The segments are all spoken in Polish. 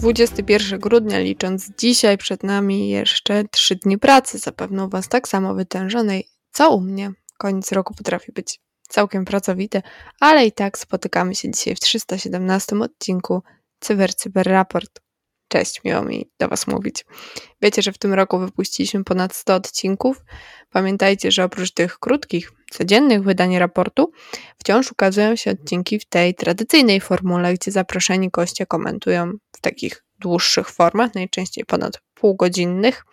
21 grudnia, licząc dzisiaj, przed nami jeszcze 3 dni pracy, zapewne u Was tak samo wytężonej, co u mnie. Koniec roku potrafi być całkiem pracowity, ale i tak spotykamy się dzisiaj w 317 odcinku Cyber Cyber Raport. Cześć, miło mi do Was mówić. Wiecie, że w tym roku wypuściliśmy ponad 100 odcinków. Pamiętajcie, że oprócz tych krótkich, codziennych wydań raportu, wciąż ukazują się odcinki w tej tradycyjnej formule, gdzie zaproszeni goście komentują w takich dłuższych formach, najczęściej ponad półgodzinnych,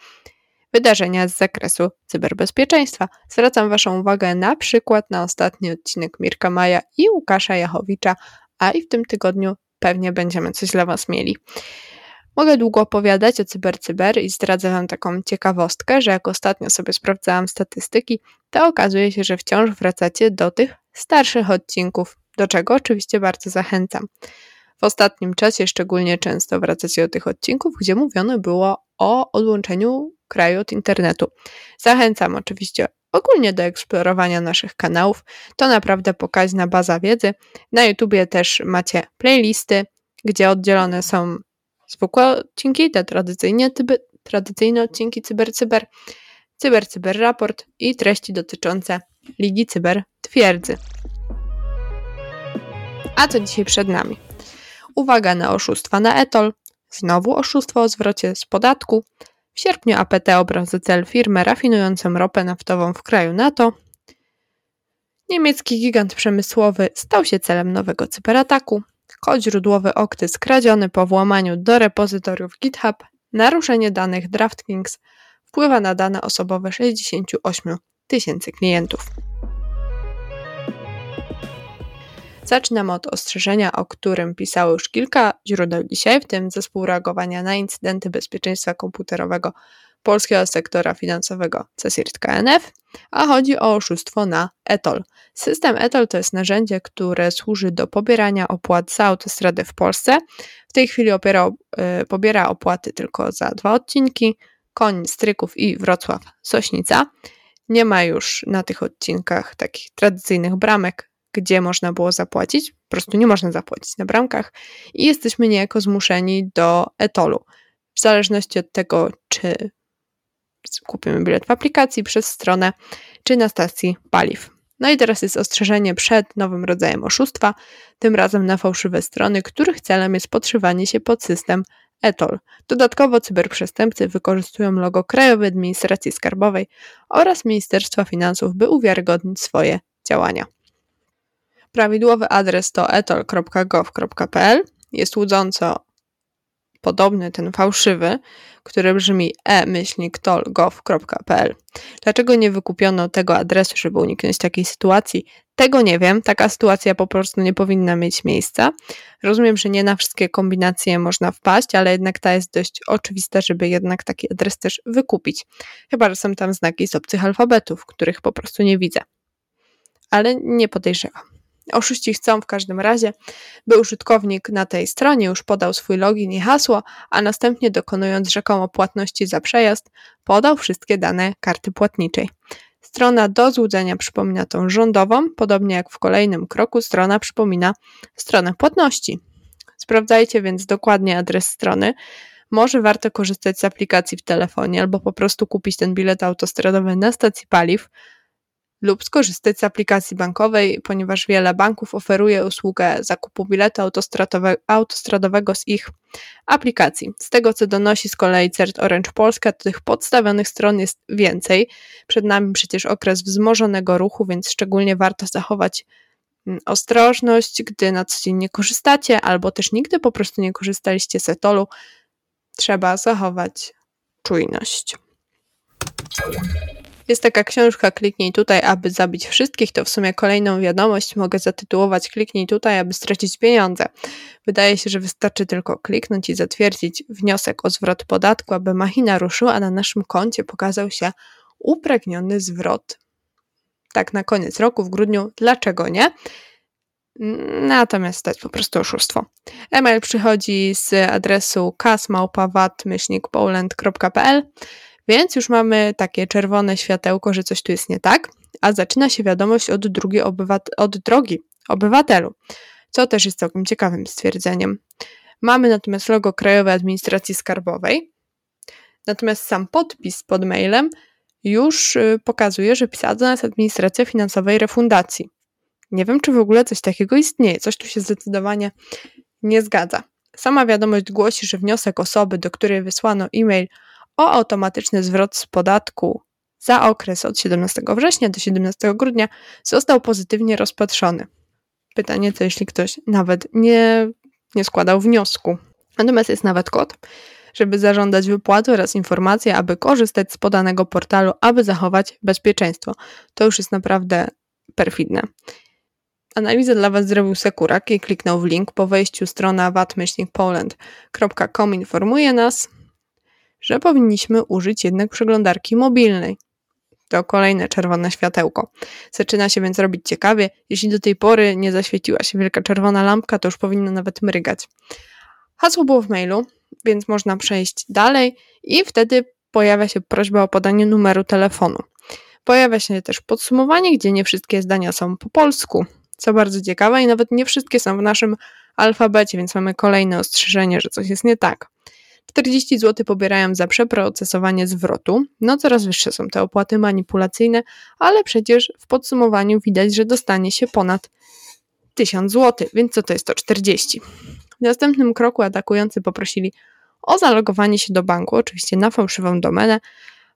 wydarzenia z zakresu cyberbezpieczeństwa. Zwracam Waszą uwagę na przykład na ostatni odcinek Mirka Maja i Łukasza Jachowicza, a i w tym tygodniu pewnie będziemy coś dla Was mieli. Mogę długo opowiadać o cybercyber i zdradzę Wam taką ciekawostkę, że jak ostatnio sobie sprawdzałam statystyki, to okazuje się, że wciąż wracacie do tych starszych odcinków, do czego oczywiście bardzo zachęcam. W ostatnim czasie szczególnie często wracacie do tych odcinków, gdzie mówione było o odłączeniu kraju od internetu. Zachęcam oczywiście ogólnie do eksplorowania naszych kanałów. To naprawdę pokaźna baza wiedzy. Na YouTubie też macie playlisty, gdzie oddzielone są zwykłe odcinki, te tradycyjne, tyby, tradycyjne odcinki Cyber Cyber, Cyber Cyber Raport i treści dotyczące Ligi Cyber Twierdzy. A co dzisiaj przed nami? Uwaga na oszustwa na etol, znowu oszustwo o zwrocie z podatku. W sierpniu APT obrał za cel firmę rafinującą ropę naftową w kraju NATO. Niemiecki gigant przemysłowy stał się celem nowego cyberataku. Kod źródłowy Okty skradziony po włamaniu do repozytoriów GitHub, naruszenie danych DraftKings wpływa na dane osobowe 68 tysięcy klientów. Zaczynamy od ostrzeżenia, o którym pisało już kilka źródeł dzisiaj, w tym zespół reagowania na incydenty bezpieczeństwa komputerowego polskiego sektora finansowego CSIRT KNF, a chodzi o oszustwo na ETOL. System ETOL to jest narzędzie, które służy do pobierania opłat za autostradę w Polsce. W tej chwili opiera, y, pobiera opłaty tylko za dwa odcinki, Koń Stryków i Wrocław Sośnica. Nie ma już na tych odcinkach takich tradycyjnych bramek, gdzie można było zapłacić. Po prostu nie można zapłacić na bramkach i jesteśmy niejako zmuszeni do etolu. W zależności od tego, czy kupimy bilet w aplikacji przez stronę, czy na stacji paliw. No i teraz jest ostrzeżenie przed nowym rodzajem oszustwa, tym razem na fałszywe strony, których celem jest podszywanie się pod system ETOL. Dodatkowo cyberprzestępcy wykorzystują logo Krajowej Administracji Skarbowej oraz Ministerstwa Finansów, by uwiarygodnić swoje działania. Prawidłowy adres to etol.gov.pl. Jest łudząco podobny, ten fałszywy, który brzmi e-tol.gov.pl. Dlaczego nie wykupiono tego adresu, żeby uniknąć takiej sytuacji? Tego nie wiem. Taka sytuacja po prostu nie powinna mieć miejsca. Rozumiem, że nie na wszystkie kombinacje można wpaść, ale jednak ta jest dość oczywista, żeby jednak taki adres też wykupić. Chyba, że są tam znaki z obcych alfabetów, których po prostu nie widzę. Ale nie podejrzewam. Oszuści chcą w każdym razie, by użytkownik na tej stronie już podał swój login i hasło, a następnie dokonując rzekomo płatności za przejazd, podał wszystkie dane karty płatniczej. Strona do złudzenia przypomina tą rządową, podobnie jak w kolejnym kroku strona przypomina stronę płatności. Sprawdzajcie więc dokładnie adres strony. Może warto korzystać z aplikacji w telefonie albo po prostu kupić ten bilet autostradowy na stacji paliw lub skorzystać z aplikacji bankowej, ponieważ wiele banków oferuje usługę zakupu biletu autostradowego z ich aplikacji. Z tego, co donosi z kolei CERT Orange Polska, tych podstawionych stron jest więcej. Przed nami przecież okres wzmożonego ruchu, więc szczególnie warto zachować mm, ostrożność, gdy na co dzień nie korzystacie, albo też nigdy po prostu nie korzystaliście z etolu. Trzeba zachować czujność. Jest taka książka Kliknij tutaj, aby zabić wszystkich. To w sumie kolejną wiadomość mogę zatytułować Kliknij tutaj, aby stracić pieniądze. Wydaje się, że wystarczy tylko kliknąć i zatwierdzić wniosek o zwrot podatku, aby machina ruszyła, a na naszym koncie pokazał się upragniony zwrot. Tak na koniec roku, w grudniu, dlaczego nie? Natomiast to po prostu oszustwo. E-mail przychodzi z adresu kasmałpawat-poland.pl Więc już mamy takie czerwone światełko, że coś tu jest nie tak, a zaczyna się wiadomość od, drugiej obywat- od drogi obywatelu, co też jest całkiem ciekawym stwierdzeniem. Mamy natomiast logo Krajowej Administracji Skarbowej, natomiast sam podpis pod mailem już y, pokazuje, że pisała do nas Administracja Finansowej Refundacji. Nie wiem, czy w ogóle coś takiego istnieje. Coś tu się zdecydowanie nie zgadza. Sama wiadomość głosi, że wniosek osoby, do której wysłano e-mail o automatyczny zwrot z podatku za okres od 17 września do 17 grudnia został pozytywnie rozpatrzony. Pytanie to, jeśli ktoś nawet nie, nie składał wniosku. Natomiast jest nawet kod, żeby zażądać wypłaty oraz informacje, aby korzystać z podanego portalu, aby zachować bezpieczeństwo. To już jest naprawdę perfidne. Analizę dla Was zrobił Sekurak i kliknął w link. Po wejściu strona vat-poland.com informuje nas, że powinniśmy użyć jednak przeglądarki mobilnej. To kolejne czerwone światełko. Zaczyna się więc robić ciekawie. Jeśli do tej pory nie zaświeciła się wielka czerwona lampka, to już powinna nawet mrygać. Hasło było w mailu, więc można przejść dalej i wtedy pojawia się prośba o podanie numeru telefonu. Pojawia się też podsumowanie, gdzie nie wszystkie zdania są po polsku, co bardzo ciekawe i nawet nie wszystkie są w naszym alfabecie, więc mamy kolejne ostrzeżenie, że coś jest nie tak. 40 zł pobierają za przeprocesowanie zwrotu. No coraz wyższe są te opłaty manipulacyjne, ale przecież w podsumowaniu widać, że dostanie się ponad 1000 zł, więc co to jest to 40. W następnym kroku atakujący poprosili o zalogowanie się do banku, oczywiście na fałszywą domenę,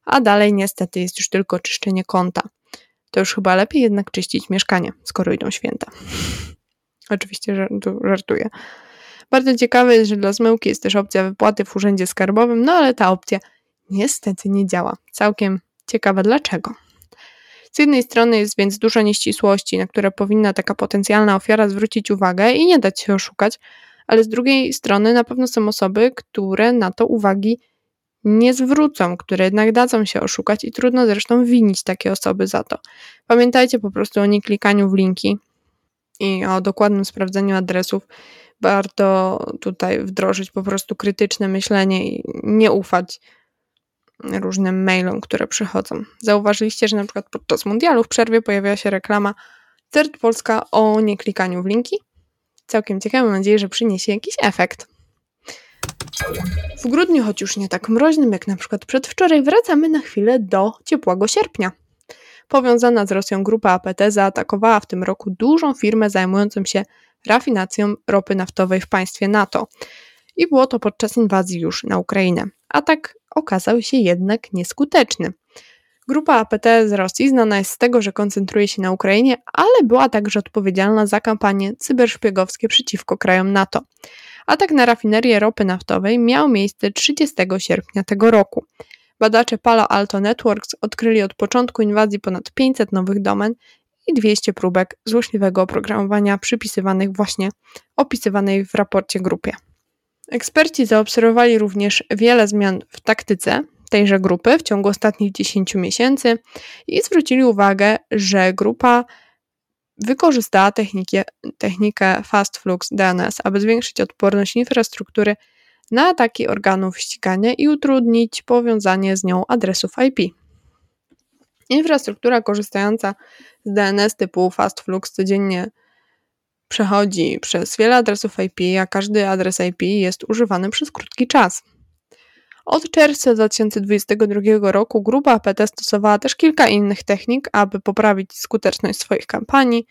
a dalej niestety jest już tylko czyszczenie konta. To już chyba lepiej jednak czyścić mieszkanie, skoro idą święta. Oczywiście żartuję. Bardzo ciekawe jest, że dla zmyłki jest też opcja wypłaty w urzędzie skarbowym, no ale ta opcja niestety nie działa. Całkiem ciekawe dlaczego. Z jednej strony jest więc dużo nieścisłości, na które powinna taka potencjalna ofiara zwrócić uwagę i nie dać się oszukać, ale z drugiej strony na pewno są osoby, które na to uwagi nie zwrócą, które jednak dadzą się oszukać i trudno zresztą winić takie osoby za to. Pamiętajcie po prostu o nieklikaniu w linki i o dokładnym sprawdzeniu adresów. Warto tutaj wdrożyć po prostu krytyczne myślenie i nie ufać różnym mailom, które przychodzą. Zauważyliście, że na przykład podczas mundialu w przerwie pojawiła się reklama CERT Polska o nieklikaniu w linki? Całkiem ciekawe, mam nadzieję, że przyniesie jakiś efekt. W grudniu, choć już nie tak mroźnym jak na przykład przedwczoraj, wracamy na chwilę do ciepłego sierpnia. Powiązana z Rosją grupa APT zaatakowała w tym roku dużą firmę zajmującą się rafinacją ropy naftowej w państwie NATO. I było to podczas inwazji już na Ukrainę. Atak okazał się jednak nieskuteczny. Grupa APT z Rosji znana jest z tego, że koncentruje się na Ukrainie, ale była także odpowiedzialna za kampanie cyberszpiegowskie przeciwko krajom NATO. Atak na rafinerię ropy naftowej miał miejsce 30 sierpnia tego roku. Badacze Palo Alto Networks odkryli od początku inwazji ponad 500 nowych domen i 200 próbek złośliwego oprogramowania przypisywanych właśnie opisywanej w raporcie grupie. Eksperci zaobserwowali również wiele zmian w taktyce tejże grupy w ciągu ostatnich 10 miesięcy i zwrócili uwagę, że grupa wykorzystała technikę Fast Flux DNS, aby zwiększyć odporność infrastruktury na ataki organów ścigania i utrudnić powiązanie z nią adresów IP. Infrastruktura korzystająca z DNS typu Fast Flux codziennie przechodzi przez wiele adresów IP, a każdy adres IP jest używany przez krótki czas. Od czerwca 2022 roku grupa APT stosowała też kilka innych technik, aby poprawić skuteczność swoich kampanii.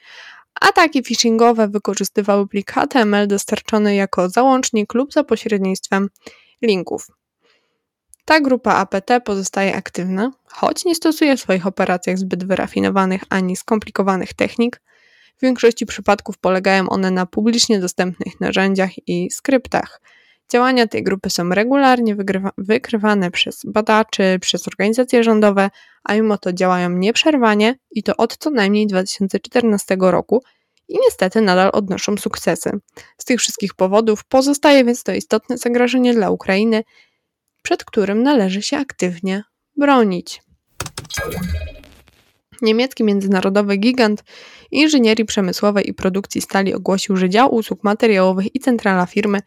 Ataki phishingowe wykorzystywały plik HTML dostarczony jako załącznik lub za pośrednictwem linków. Ta grupa APT pozostaje aktywna, choć nie stosuje w swoich operacjach zbyt wyrafinowanych ani skomplikowanych technik. W większości przypadków polegają one na publicznie dostępnych narzędziach i skryptach – Działania tej grupy są regularnie wykrywane przez badaczy, przez organizacje rządowe, a mimo to działają nieprzerwanie i to od co najmniej 2014 roku i niestety nadal odnoszą sukcesy. Z tych wszystkich powodów pozostaje więc to istotne zagrożenie dla Ukrainy, przed którym należy się aktywnie bronić. Niemiecki międzynarodowy gigant inżynierii przemysłowej i produkcji stali ogłosił, że dział usług materiałowych i centrala firmy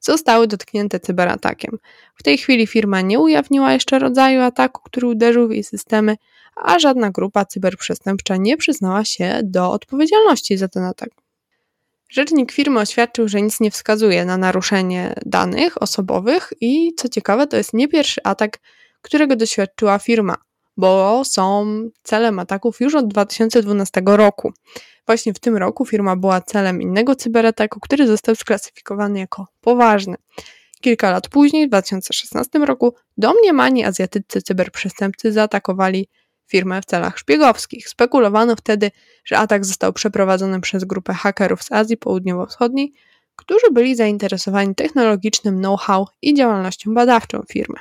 zostały dotknięte cyberatakiem. W tej chwili firma nie ujawniła jeszcze rodzaju ataku, który uderzył w jej systemy, a żadna grupa cyberprzestępcza nie przyznała się do odpowiedzialności za ten atak. Rzecznik firmy oświadczył, że nic nie wskazuje na naruszenie danych osobowych i co ciekawe, to jest nie pierwszy atak, którego doświadczyła firma, bo są celem ataków już od 2012 roku. Właśnie w tym roku firma była celem innego cyberataku, który został sklasyfikowany jako poważny. Kilka lat później, w 2016 roku, domniemani azjatyccy cyberprzestępcy zaatakowali firmę w celach szpiegowskich. Spekulowano wtedy, że atak został przeprowadzony przez grupę hakerów z Azji Południowo-Wschodniej, którzy byli zainteresowani technologicznym know-how i działalnością badawczą firmy.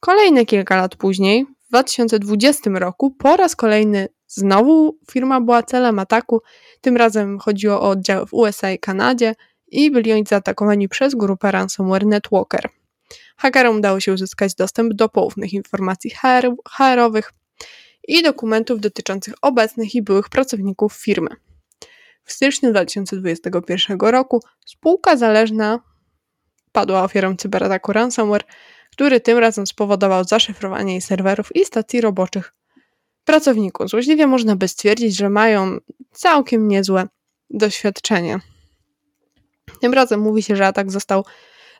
Kolejne kilka lat później, w 2020 roku, po raz kolejny znowu firma była celem ataku. Tym razem chodziło o oddziały w USA i Kanadzie i byli oni zaatakowani przez grupę ransomware Networker. Hakerom udało się uzyskać dostęp do poufnych informacji HR, HR-owych i dokumentów dotyczących obecnych i byłych pracowników firmy. W styczniu 2021 roku spółka zależna padła ofiarą cyberataku ransomware, który tym razem spowodował zaszyfrowanie jej serwerów i stacji roboczych pracowników. Złośliwie można by stwierdzić, że mają całkiem niezłe doświadczenie. Tym razem mówi się, że atak został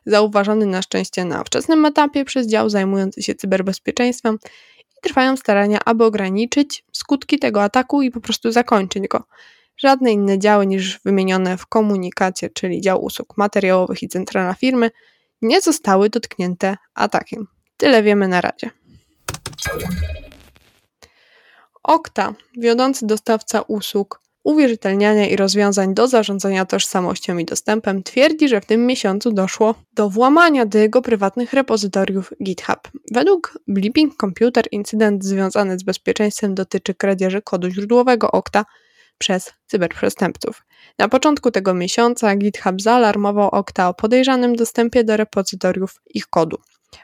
zauważony na szczęście na wczesnym etapie przez dział zajmujący się cyberbezpieczeństwem i trwają starania, aby ograniczyć skutki tego ataku i po prostu zakończyć go. Żadne inne działy niż wymienione w komunikacie, czyli dział usług materiałowych i centrala firmy, nie zostały dotknięte atakiem. Tyle wiemy na razie. Okta, wiodący dostawca usług uwierzytelniania i rozwiązań do zarządzania tożsamością i dostępem, twierdzi, że w tym miesiącu doszło do włamania do jego prywatnych repozytoriów GitHub. Według Blipping Computer incydent związany z bezpieczeństwem dotyczy kradzieży kodu źródłowego Okta przez cyberprzestępców. Na początku tego miesiąca GitHub zaalarmował Okta o podejrzanym dostępie do repozytoriów ich kodu.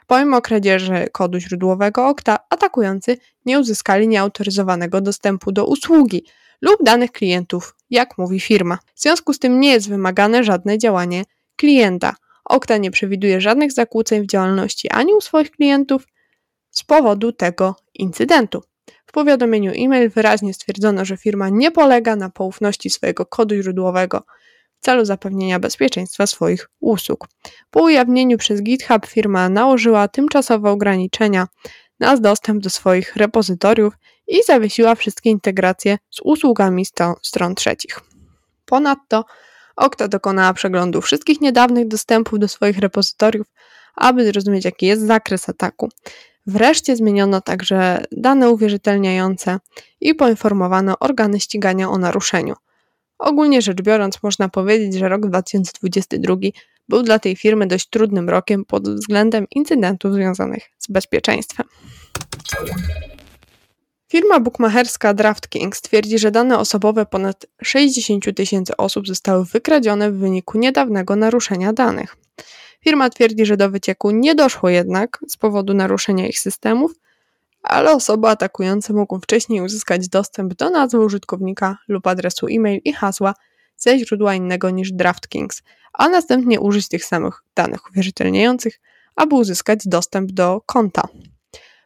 Pomimo kradzieży kodu źródłowego Okta, atakujący nie uzyskali nieautoryzowanego dostępu do usługi lub danych klientów, jak mówi firma. W związku z tym nie jest wymagane żadne działanie klienta. Okta nie przewiduje żadnych zakłóceń w działalności ani u swoich klientów z powodu tego incydentu. W powiadomieniu e-mail wyraźnie stwierdzono, że firma nie polega na poufności swojego kodu źródłowego celu zapewnienia bezpieczeństwa swoich usług. Po ujawnieniu przez GitHub firma nałożyła tymczasowe ograniczenia na dostęp do swoich repozytoriów i zawiesiła wszystkie integracje z usługami stron trzecich. Ponadto Okta dokonała przeglądu wszystkich niedawnych dostępów do swoich repozytoriów, aby zrozumieć, jaki jest zakres ataku. Wreszcie zmieniono także dane uwierzytelniające i poinformowano organy ścigania o naruszeniu. Ogólnie rzecz biorąc, można powiedzieć, że rok 2022 był dla tej firmy dość trudnym rokiem pod względem incydentów związanych z bezpieczeństwem. Firma bukmacherska DraftKings twierdzi, że dane osobowe ponad 60 tysięcy osób zostały wykradzione w wyniku niedawnego naruszenia danych. Firma twierdzi, że do wycieku nie doszło jednak z powodu naruszenia ich systemów, ale osoby atakujące mogą wcześniej uzyskać dostęp do nazwy użytkownika lub adresu e-mail i hasła ze źródła innego niż DraftKings, a następnie użyć tych samych danych uwierzytelniających, aby uzyskać dostęp do konta.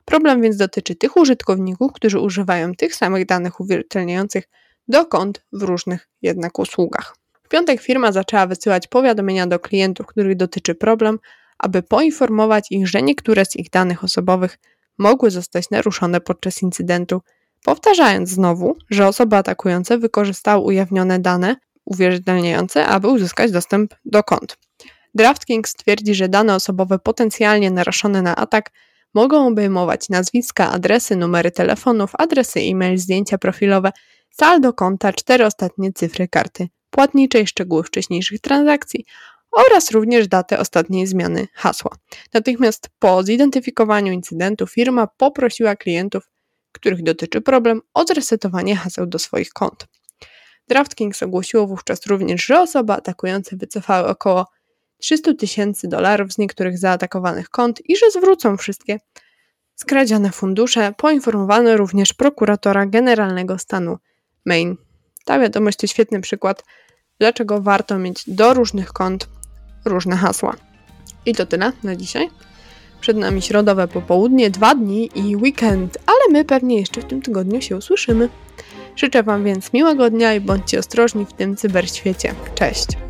Problem więc dotyczy tych użytkowników, którzy używają tych samych danych uwierzytelniających do kont w różnych jednak usługach. W piątek firma zaczęła wysyłać powiadomienia do klientów, których dotyczy problem, aby poinformować ich, że niektóre z ich danych osobowych mogły zostać naruszone podczas incydentu, powtarzając znowu, że osoby atakujące wykorzystały ujawnione dane uwierzytelniające, aby uzyskać dostęp do kont. DraftKings twierdzi, że dane osobowe potencjalnie naruszone na atak mogą obejmować nazwiska, adresy, numery telefonów, adresy e-mail, zdjęcia profilowe, saldo konta, cztery ostatnie cyfry karty płatniczej, szczegóły wcześniejszych transakcji oraz również datę ostatniej zmiany hasła. Natychmiast po zidentyfikowaniu incydentu firma poprosiła klientów, których dotyczy problem, o zresetowanie haseł do swoich kont. DraftKings ogłosiło wówczas również, że osoby atakujące wycofały około 300 tysięcy dolarów z niektórych zaatakowanych kont i że zwrócą wszystkie skradzione fundusze. Poinformowano również prokuratora generalnego stanu Maine. Ta wiadomość to świetny przykład, dlaczego warto mieć do różnych kont różne hasła. I to tyle na dzisiaj. Przed nami środowe popołudnie, dwa dni i weekend, ale my pewnie jeszcze w tym tygodniu się usłyszymy. Życzę Wam więc miłego dnia i bądźcie ostrożni w tym cyberświecie. Cześć!